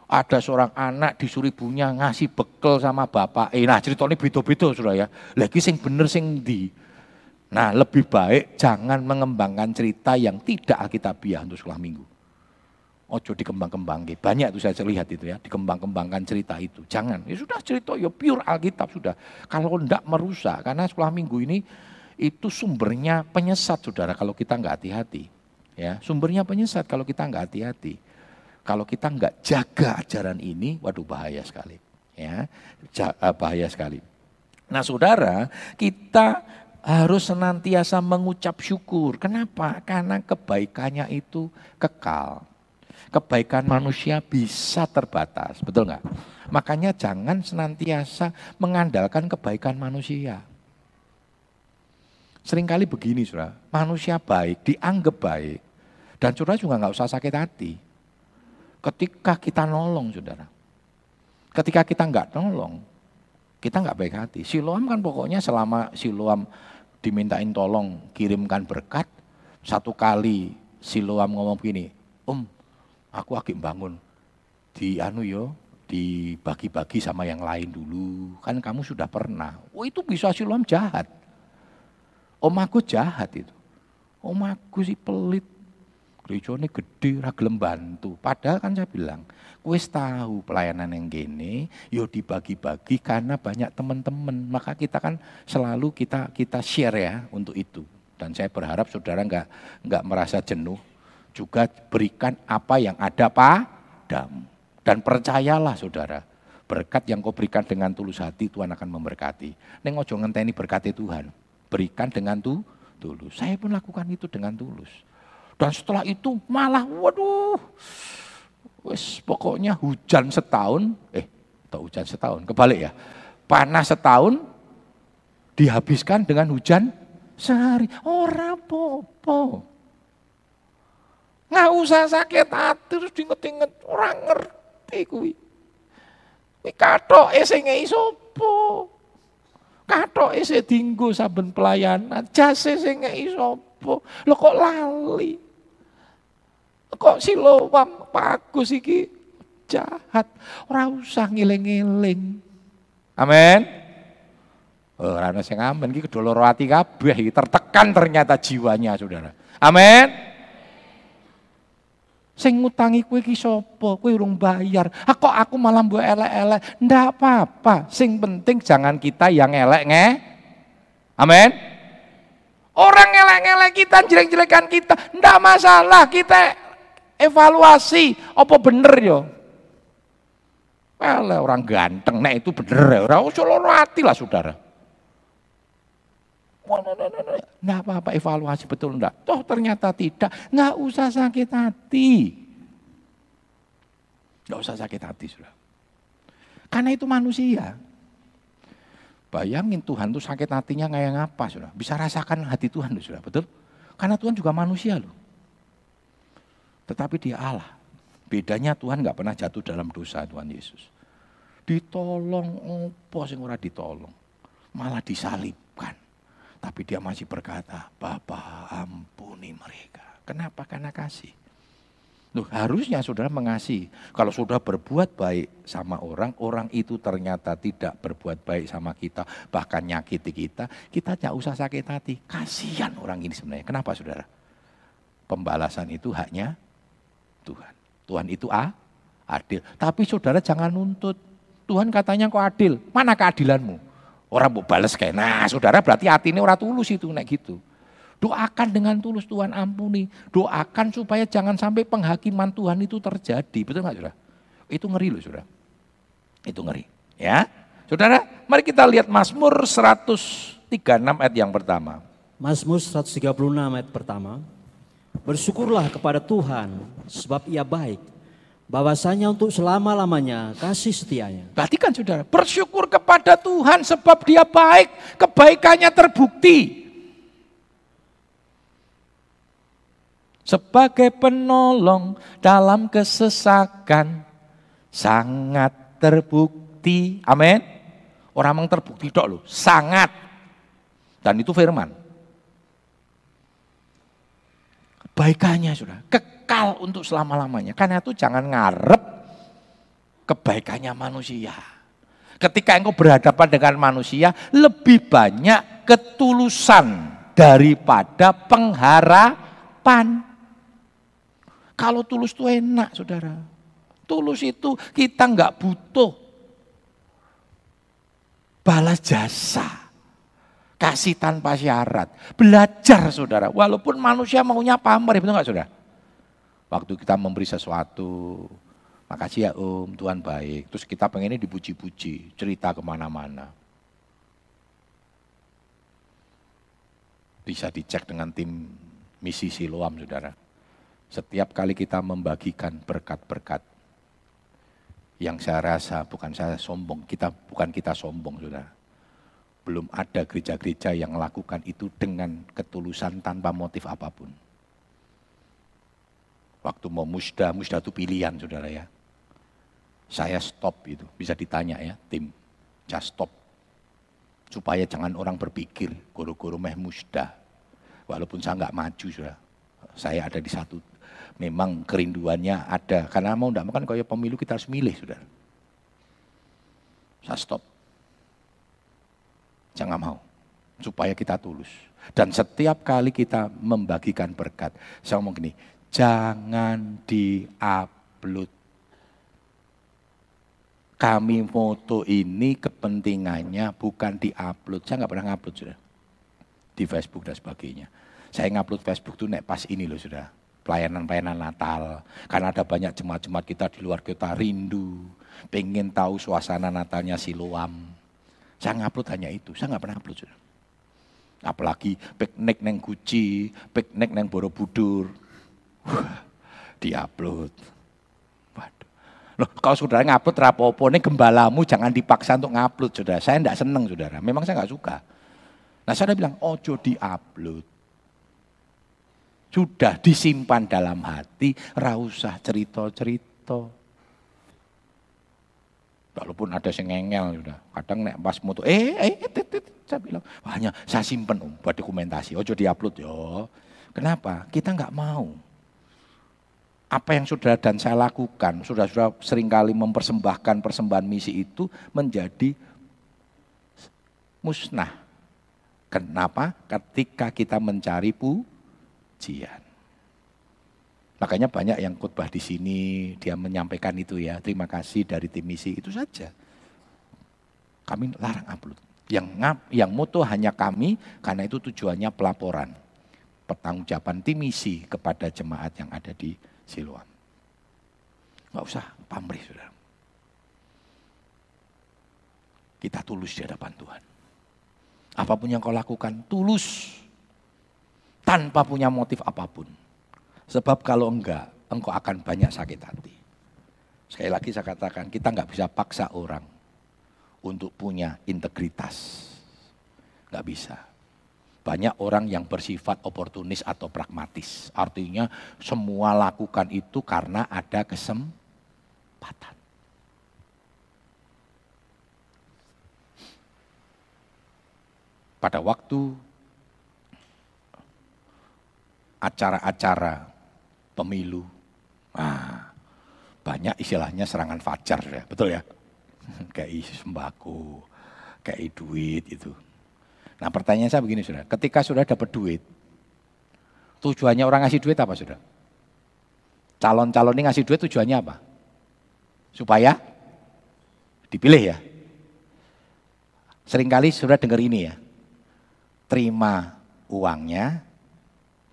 ada seorang anak disuruh ibunya ngasih bekal sama bapak. Eh, nah ceritanya beda-beda sudah ya. Lagi sing bener sing di. Nah lebih baik jangan mengembangkan cerita yang tidak alkitabiah untuk sekolah minggu. Ojo dikembang-kembang. Banyak itu saya lihat itu ya, dikembang-kembangkan cerita itu. Jangan, ya sudah cerita ya pure Alkitab sudah. Kalau tidak merusak, karena sekolah minggu ini itu sumbernya penyesat saudara kalau kita nggak hati-hati. Ya, sumbernya penyesat kalau kita nggak hati-hati. Kalau kita nggak jaga ajaran ini, waduh bahaya sekali. Ya, eh, bahaya sekali. Nah saudara, kita harus senantiasa mengucap syukur. Kenapa? Karena kebaikannya itu kekal. Kebaikan manusia bisa terbatas, betul nggak? Makanya jangan senantiasa mengandalkan kebaikan manusia. Seringkali begini, saudara, manusia baik, dianggap baik. Dan saudara juga nggak usah sakit hati. Ketika kita nolong, saudara. Ketika kita nggak nolong, kita nggak baik hati. Siloam kan pokoknya selama Siloam dimintain tolong kirimkan berkat, satu kali Siloam ngomong begini, Om, aku agak bangun di anu yo, dibagi-bagi sama yang lain dulu. Kan kamu sudah pernah. Oh itu bisa Siloam jahat. Om aku jahat itu. Om aku sih pelit. Gerejane gede ra gelem bantu. Padahal kan saya bilang, wis tahu pelayanan yang gini, yo dibagi-bagi karena banyak teman-teman. Maka kita kan selalu kita kita share ya untuk itu. Dan saya berharap saudara nggak nggak merasa jenuh. Juga berikan apa yang ada padamu. Dan percayalah saudara, berkat yang kau berikan dengan tulus hati Tuhan akan memberkati. Neng ojo ngenteni berkati Tuhan. Berikan dengan tu, tulus. Saya pun lakukan itu dengan tulus. Dan setelah itu malah waduh, wes pokoknya hujan setahun, eh atau hujan setahun, kebalik ya. Panas setahun dihabiskan dengan hujan sehari. Ora popo. Nggak usah sakit hati terus diinget-inget orang ngerti kuwi. Kowe kathoke sing sapa? Kathoke sing dinggo saben pelayanan, jase sing ngeki sapa? Lho kok lali? Kok silowam bagus iki jahat. Ora usah ngiling-ngiling. Amin. Ora ana sing amin iki kedoloro ati kabeh iki tertekan ternyata jiwanya Saudara. Amin. Sing ngutangi kue ki sapa? Kowe urung bayar. Ah kok aku malah mbok elek-elek? Ndak apa-apa. Sing penting jangan kita yang elek nge. Amin. Orang elek-elek kita, jelek-jelekan kita, ndak masalah. Kita evaluasi apa bener yo. Elek orang ganteng, nah itu bener ya. Orang usah hati lah saudara. Enggak apa-apa evaluasi betul enggak. Toh ternyata tidak, enggak usah sakit hati. Enggak usah sakit hati sudah. Karena itu manusia. Bayangin Tuhan tuh sakit hatinya kayak ngapa sudah. Bisa rasakan hati Tuhan sudah, betul? Karena Tuhan juga manusia loh. Tetapi dia Allah. Bedanya Tuhan nggak pernah jatuh dalam dosa Tuhan Yesus. Ditolong, opo sing ora ditolong. Malah disalibkan. Tapi dia masih berkata, Bapak ampuni mereka. Kenapa? Karena kasih. Loh, harusnya saudara mengasihi. Kalau sudah berbuat baik sama orang, orang itu ternyata tidak berbuat baik sama kita, bahkan nyakiti kita, kita tidak usah sakit hati. Kasihan orang ini sebenarnya. Kenapa saudara? Pembalasan itu haknya Tuhan. Tuhan itu A, adil. Tapi saudara jangan nuntut. Tuhan katanya kok adil. Mana keadilanmu? Orang mau balas kayak, nah saudara berarti hati ini orang tulus itu naik gitu. Doakan dengan tulus Tuhan ampuni. Doakan supaya jangan sampai penghakiman Tuhan itu terjadi. Betul nggak saudara? Itu ngeri loh saudara. Itu ngeri. Ya, saudara mari kita lihat Mazmur 136 ayat yang pertama. Mazmur 136 ayat pertama. Bersyukurlah kepada Tuhan sebab ia baik bahwasanya untuk selama-lamanya kasih setianya. Perhatikan saudara, bersyukur kepada Tuhan sebab dia baik, kebaikannya terbukti. Sebagai penolong dalam kesesakan sangat terbukti. Amin. Orang yang terbukti dok loh, sangat. Dan itu firman. Kebaikannya sudah, kekal untuk selama-lamanya. Karena itu jangan ngarep kebaikannya manusia. Ketika engkau berhadapan dengan manusia, lebih banyak ketulusan daripada pengharapan. Kalau tulus itu enak, saudara. Tulus itu kita nggak butuh balas jasa. Kasih tanpa syarat. Belajar saudara. Walaupun manusia maunya pamer, betul nggak saudara? Waktu kita memberi sesuatu, makasih ya om, Tuhan baik. Terus kita pengennya dipuji-puji, cerita ke mana-mana. Bisa dicek dengan tim misi Siloam, saudara. Setiap kali kita membagikan berkat-berkat, yang saya rasa bukan saya sombong, kita bukan kita sombong, saudara. Belum ada gereja-gereja yang melakukan itu dengan ketulusan tanpa motif apa pun. Waktu mau musda, musda itu pilihan saudara ya. Saya stop itu, bisa ditanya ya tim, just stop. Supaya jangan orang berpikir, guru-guru meh musda. Walaupun saya nggak maju sudah, saya ada di satu. Memang kerinduannya ada, karena mau tidak mau kan kayak pemilu kita harus milih sudah. Saya stop. Jangan mau, supaya kita tulus. Dan setiap kali kita membagikan berkat, saya ngomong gini, jangan diupload. Kami foto ini kepentingannya bukan diupload. Saya nggak pernah ngupload sudah. Di Facebook dan sebagainya. Saya ngupload Facebook tuh nek pas ini loh sudah. Pelayanan-pelayanan Natal. Karena ada banyak jemaat-jemaat kita di luar kota rindu. Pengen tahu suasana Natalnya Siloam. Saya ngupload hanya itu. Saya nggak pernah upload. Apalagi piknik neng Guci, piknik neng Borobudur, diupload. Waduh. Loh, kalau saudara ngupload rapopo ini gembalamu jangan dipaksa untuk ngupload saudara. Saya tidak senang saudara, memang saya nggak suka. Nah saudara bilang, ojo diupload. Sudah disimpan dalam hati, rausah cerita-cerita. Walaupun ada yang ngengel sudah. Kadang nek pas moto, eh, eh, eh tit, tit, saya bilang, hanya saya simpen om buat dokumentasi. Oh jadi upload yo. Kenapa? Kita nggak mau. Apa yang sudah dan saya lakukan, sudah-sudah sering kali mempersembahkan persembahan misi itu menjadi musnah. Kenapa? Ketika kita mencari pujian. Makanya banyak yang khotbah di sini, dia menyampaikan itu ya, terima kasih dari tim misi, itu saja. Kami larang upload. Yang ngap, yang moto hanya kami, karena itu tujuannya pelaporan. Pertanggungjawaban tim misi kepada jemaat yang ada di Siloam. Nggak usah pamrih, saudara. Kita tulus di hadapan Tuhan. Apa pun yang kau lakukan, tulus. Tanpa punya motif apa pun Sebab kalau enggak, engkau akan banyak sakit hati. Sekali lagi saya katakan, kita enggak bisa paksa orang untuk punya integritas. Enggak bisa. Banyak orang yang bersifat oportunis atau pragmatis. Artinya semua lakukan itu karena ada kesempatan. Pada waktu acara-acara pemilu. Nah, banyak istilahnya serangan fajar ya, betul ya? kayak sembako, kayak duit itu. Nah pertanyaan saya begini sudah, ketika sudah dapat duit, tujuannya orang ngasih duit apa sudah? Calon-calon ini ngasih duit tujuannya apa? Supaya dipilih ya. Seringkali sudah dengar ini ya, terima uangnya,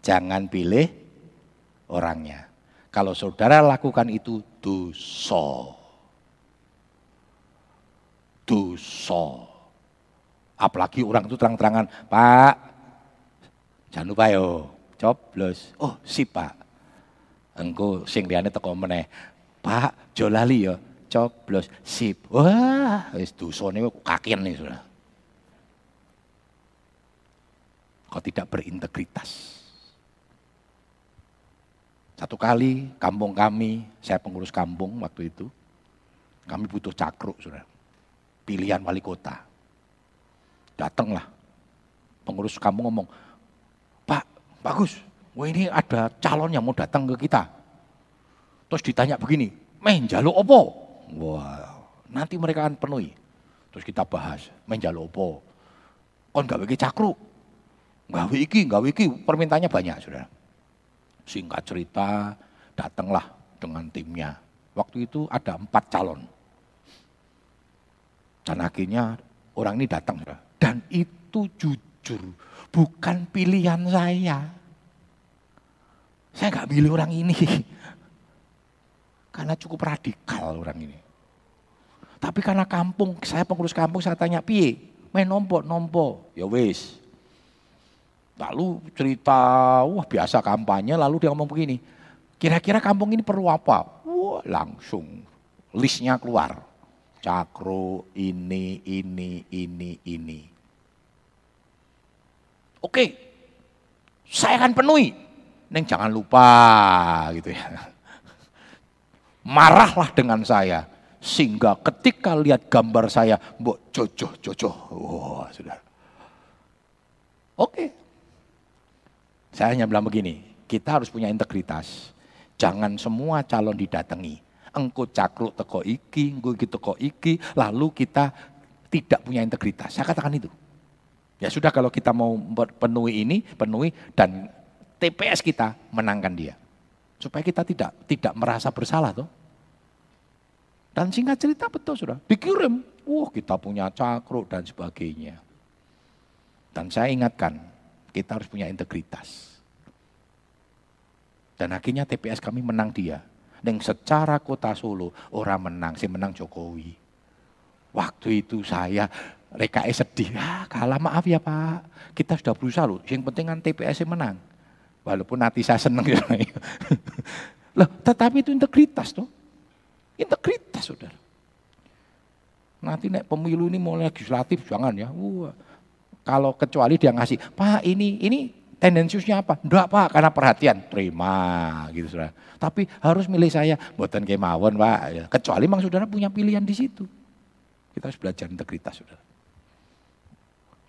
jangan pilih orangnya. Kalau saudara lakukan itu dosa. Dosa. Apalagi orang itu terang-terangan, Pak, jangan lupa yo, coblos. Oh, si Pak. Engko sing liyane teko meneh. Pak, jolali yo, coblos. Sip. Wah, wis dosane kakian nih, Saudara. Kau tidak berintegritas. Satu kali kampung kami, saya pengurus kampung waktu itu, kami butuh cakruk, sudah. Pilihan wali kota. Datanglah pengurus kampung ngomong, Pak, bagus, wah ini ada calon yang mau datang ke kita. Terus ditanya begini, main jaluk opo? Wah, nanti mereka akan penuhi. Terus kita bahas, main jaluk opo? Kon gak wiki cakruk? Gak wiki, gak wiki, permintaannya banyak, saudara. Singkat cerita, datanglah dengan timnya. Waktu itu ada empat calon. Dan akhirnya orang ini datang. Dan itu jujur, bukan pilihan saya. Saya nggak pilih orang ini. Karena cukup radikal orang ini. Tapi karena kampung, saya pengurus kampung, saya tanya, piye? Main nompo, nompo. Ya wis, Lalu cerita, wah biasa kampanye, lalu dia ngomong begini, kira-kira kampung ini perlu apa? Wah langsung listnya keluar. Cakro, ini, ini, ini, ini. Oke, saya akan penuhi. Neng jangan lupa gitu ya. Marahlah dengan saya. Sehingga ketika lihat gambar saya, mbok jojo jojo. Wah, sudah. Oke, saya hanya bilang begini, kita harus punya integritas. Jangan semua calon didatangi. Engkau cakruk teko iki, engkau gitu teko iki, lalu kita tidak punya integritas. Saya katakan itu. Ya sudah kalau kita mau penuhi ini, penuhi dan TPS kita menangkan dia. Supaya kita tidak tidak merasa bersalah tuh. Dan singkat cerita betul sudah, dikirim. Wah kita punya cakruk dan sebagainya. Dan saya ingatkan, kita harus punya integritas. Dan akhirnya TPS kami menang dia. Dan secara kota Solo orang menang, si menang Jokowi. Waktu itu saya RKS sedih, ah kalah maaf ya Pak. Kita sudah berusaha loh, yang penting kan TPS menang. Walaupun nanti saya senang ya. Loh, tetapi itu integritas tuh. Integritas saudara. Nanti nek pemilu ini mau legislatif jangan ya. Wah, kalau kecuali dia ngasih, Pak ini ini tendensiusnya apa? Enggak Pak, karena perhatian. Terima gitu saudara. Tapi harus milih saya, buatan kemauan Pak. Ya, kecuali memang saudara punya pilihan di situ. Kita harus belajar integritas, saudara.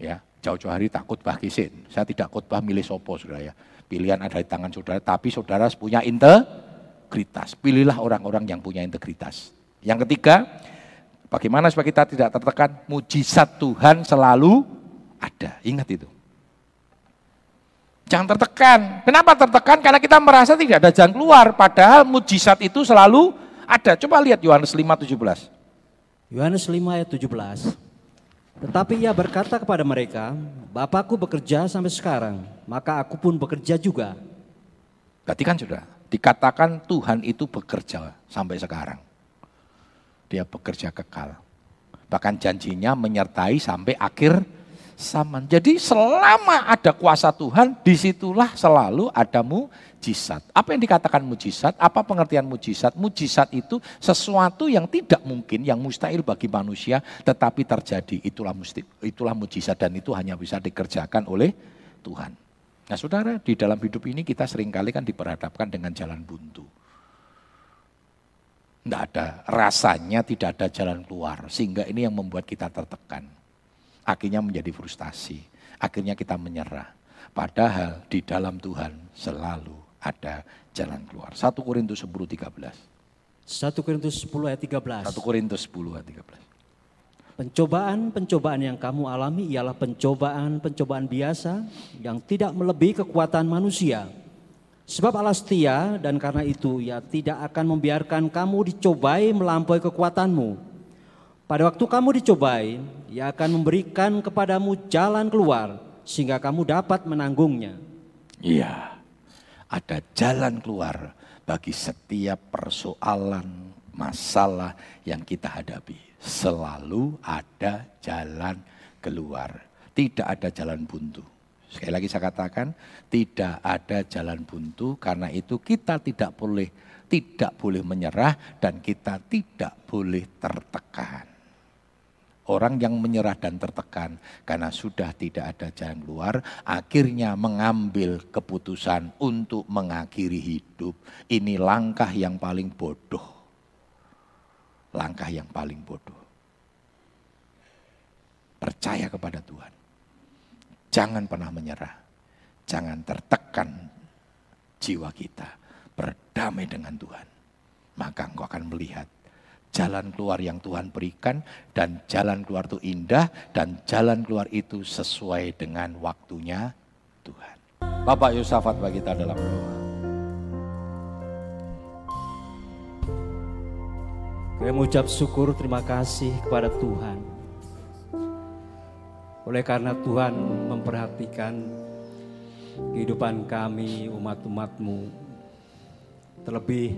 Ya, jauh-jauh hari tak khotbah kisin. Saya tidak khotbah milih sopo, saudara ya. Pilihan ada di tangan saudara, tapi saudara punya integritas. Pilihlah orang-orang yang punya integritas. Yang ketiga, bagaimana supaya kita tidak tertekan? Mujizat Tuhan selalu ada. Ingat itu. Jangan tertekan. Kenapa tertekan? Karena kita merasa tidak ada jalan keluar. Padahal mujizat itu selalu ada. Coba lihat Yohanes 5:17. Yohanes 5 ayat 17. Tetapi ia berkata kepada mereka, Bapakku bekerja sampai sekarang, maka aku pun bekerja juga. Berarti kan sudah dikatakan Tuhan itu bekerja sampai sekarang. Dia bekerja kekal. Bahkan janjinya menyertai sampai akhir zaman. Jadi selama ada kuasa Tuhan, di situlah selalu ada mujizat. Apa yang dikatakan mujizat? Apa pengertian mujizat? Mujizat itu sesuatu yang tidak mungkin, yang mustahil bagi manusia, tetapi terjadi. Itulah musti, itulah mujizat dan itu hanya bisa dikerjakan oleh Tuhan. Nah saudara, di dalam hidup ini kita sering kali kan diperhadapkan dengan jalan buntu. Tidak ada, rasanya tidak ada jalan keluar. Sehingga ini yang membuat kita tertekan akhirnya menjadi frustasi. Akhirnya kita menyerah. Padahal di dalam Tuhan selalu ada jalan keluar. 1 Korintus 10 13. 1 Korintus 10 ayat 13. 1 Korintus 10 ayat 13. Pencobaan-pencobaan yang kamu alami ialah pencobaan-pencobaan biasa yang tidak melebihi kekuatan manusia. Sebab Allah setia dan karena itu ia tidak akan membiarkan kamu dicobai melampaui kekuatanmu. Pada waktu kamu dicobai, ia akan memberikan kepadamu jalan keluar sehingga kamu dapat menanggungnya. Iya, ada jalan keluar bagi setiap persoalan, masalah yang kita hadapi. Selalu ada jalan keluar. Tidak ada jalan buntu. Sekali lagi saya katakan, tidak ada jalan buntu karena itu kita tidak boleh tidak boleh menyerah dan kita tidak boleh tertekan. Orang yang menyerah dan tertekan karena sudah tidak ada jalan keluar, akhirnya mengambil keputusan untuk mengakhiri hidup. Ini langkah yang paling bodoh. Langkah yang paling bodoh. Percaya kepada Tuhan. Jangan pernah menyerah. Jangan tertekan jiwa kita. Berdamai dengan Tuhan. Maka engkau akan melihat jalan keluar yang Tuhan berikan dan jalan keluar itu indah dan jalan keluar itu sesuai dengan waktunya Tuhan. Bapak Yusafat bagi kita dalam doa. Kami mengucap syukur terima kasih kepada Tuhan. Oleh karena Tuhan memperhatikan kehidupan kami umat-umatmu. Terlebih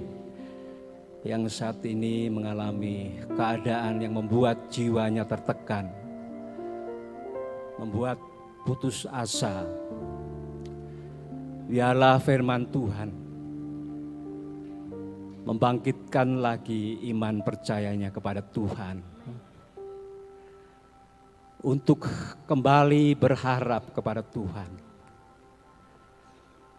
yang saat ini mengalami keadaan yang membuat jiwanya tertekan, membuat putus asa. Biarlah firman Tuhan membangkitkan lagi iman percayanya kepada Tuhan. Untuk kembali berharap kepada Tuhan.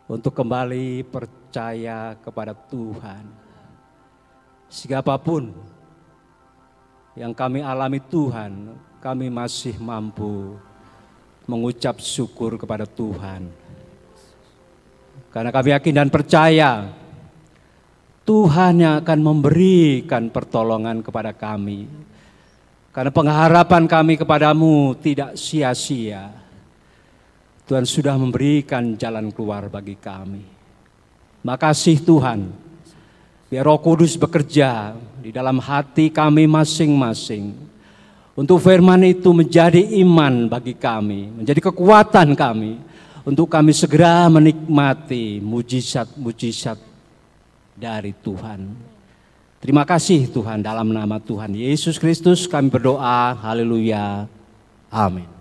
Untuk kembali percaya kepada Tuhan Siapa pun yang kami alami Tuhan, kami masih mampu mengucap syukur kepada Tuhan. Karena kami yakin dan percaya Tuhan yang akan memberikan pertolongan kepada kami. Karena pengharapan kami kepadamu tidak sia-sia. Tuhan sudah memberikan jalan keluar bagi kami. Makasih Tuhan Biar Roh Kudus bekerja di dalam hati kami masing-masing. Untuk firman itu menjadi iman bagi kami, menjadi kekuatan kami untuk kami segera menikmati mujizat-mujizat dari Tuhan. Terima kasih Tuhan dalam nama Tuhan Yesus Kristus kami berdoa. Haleluya. Amin.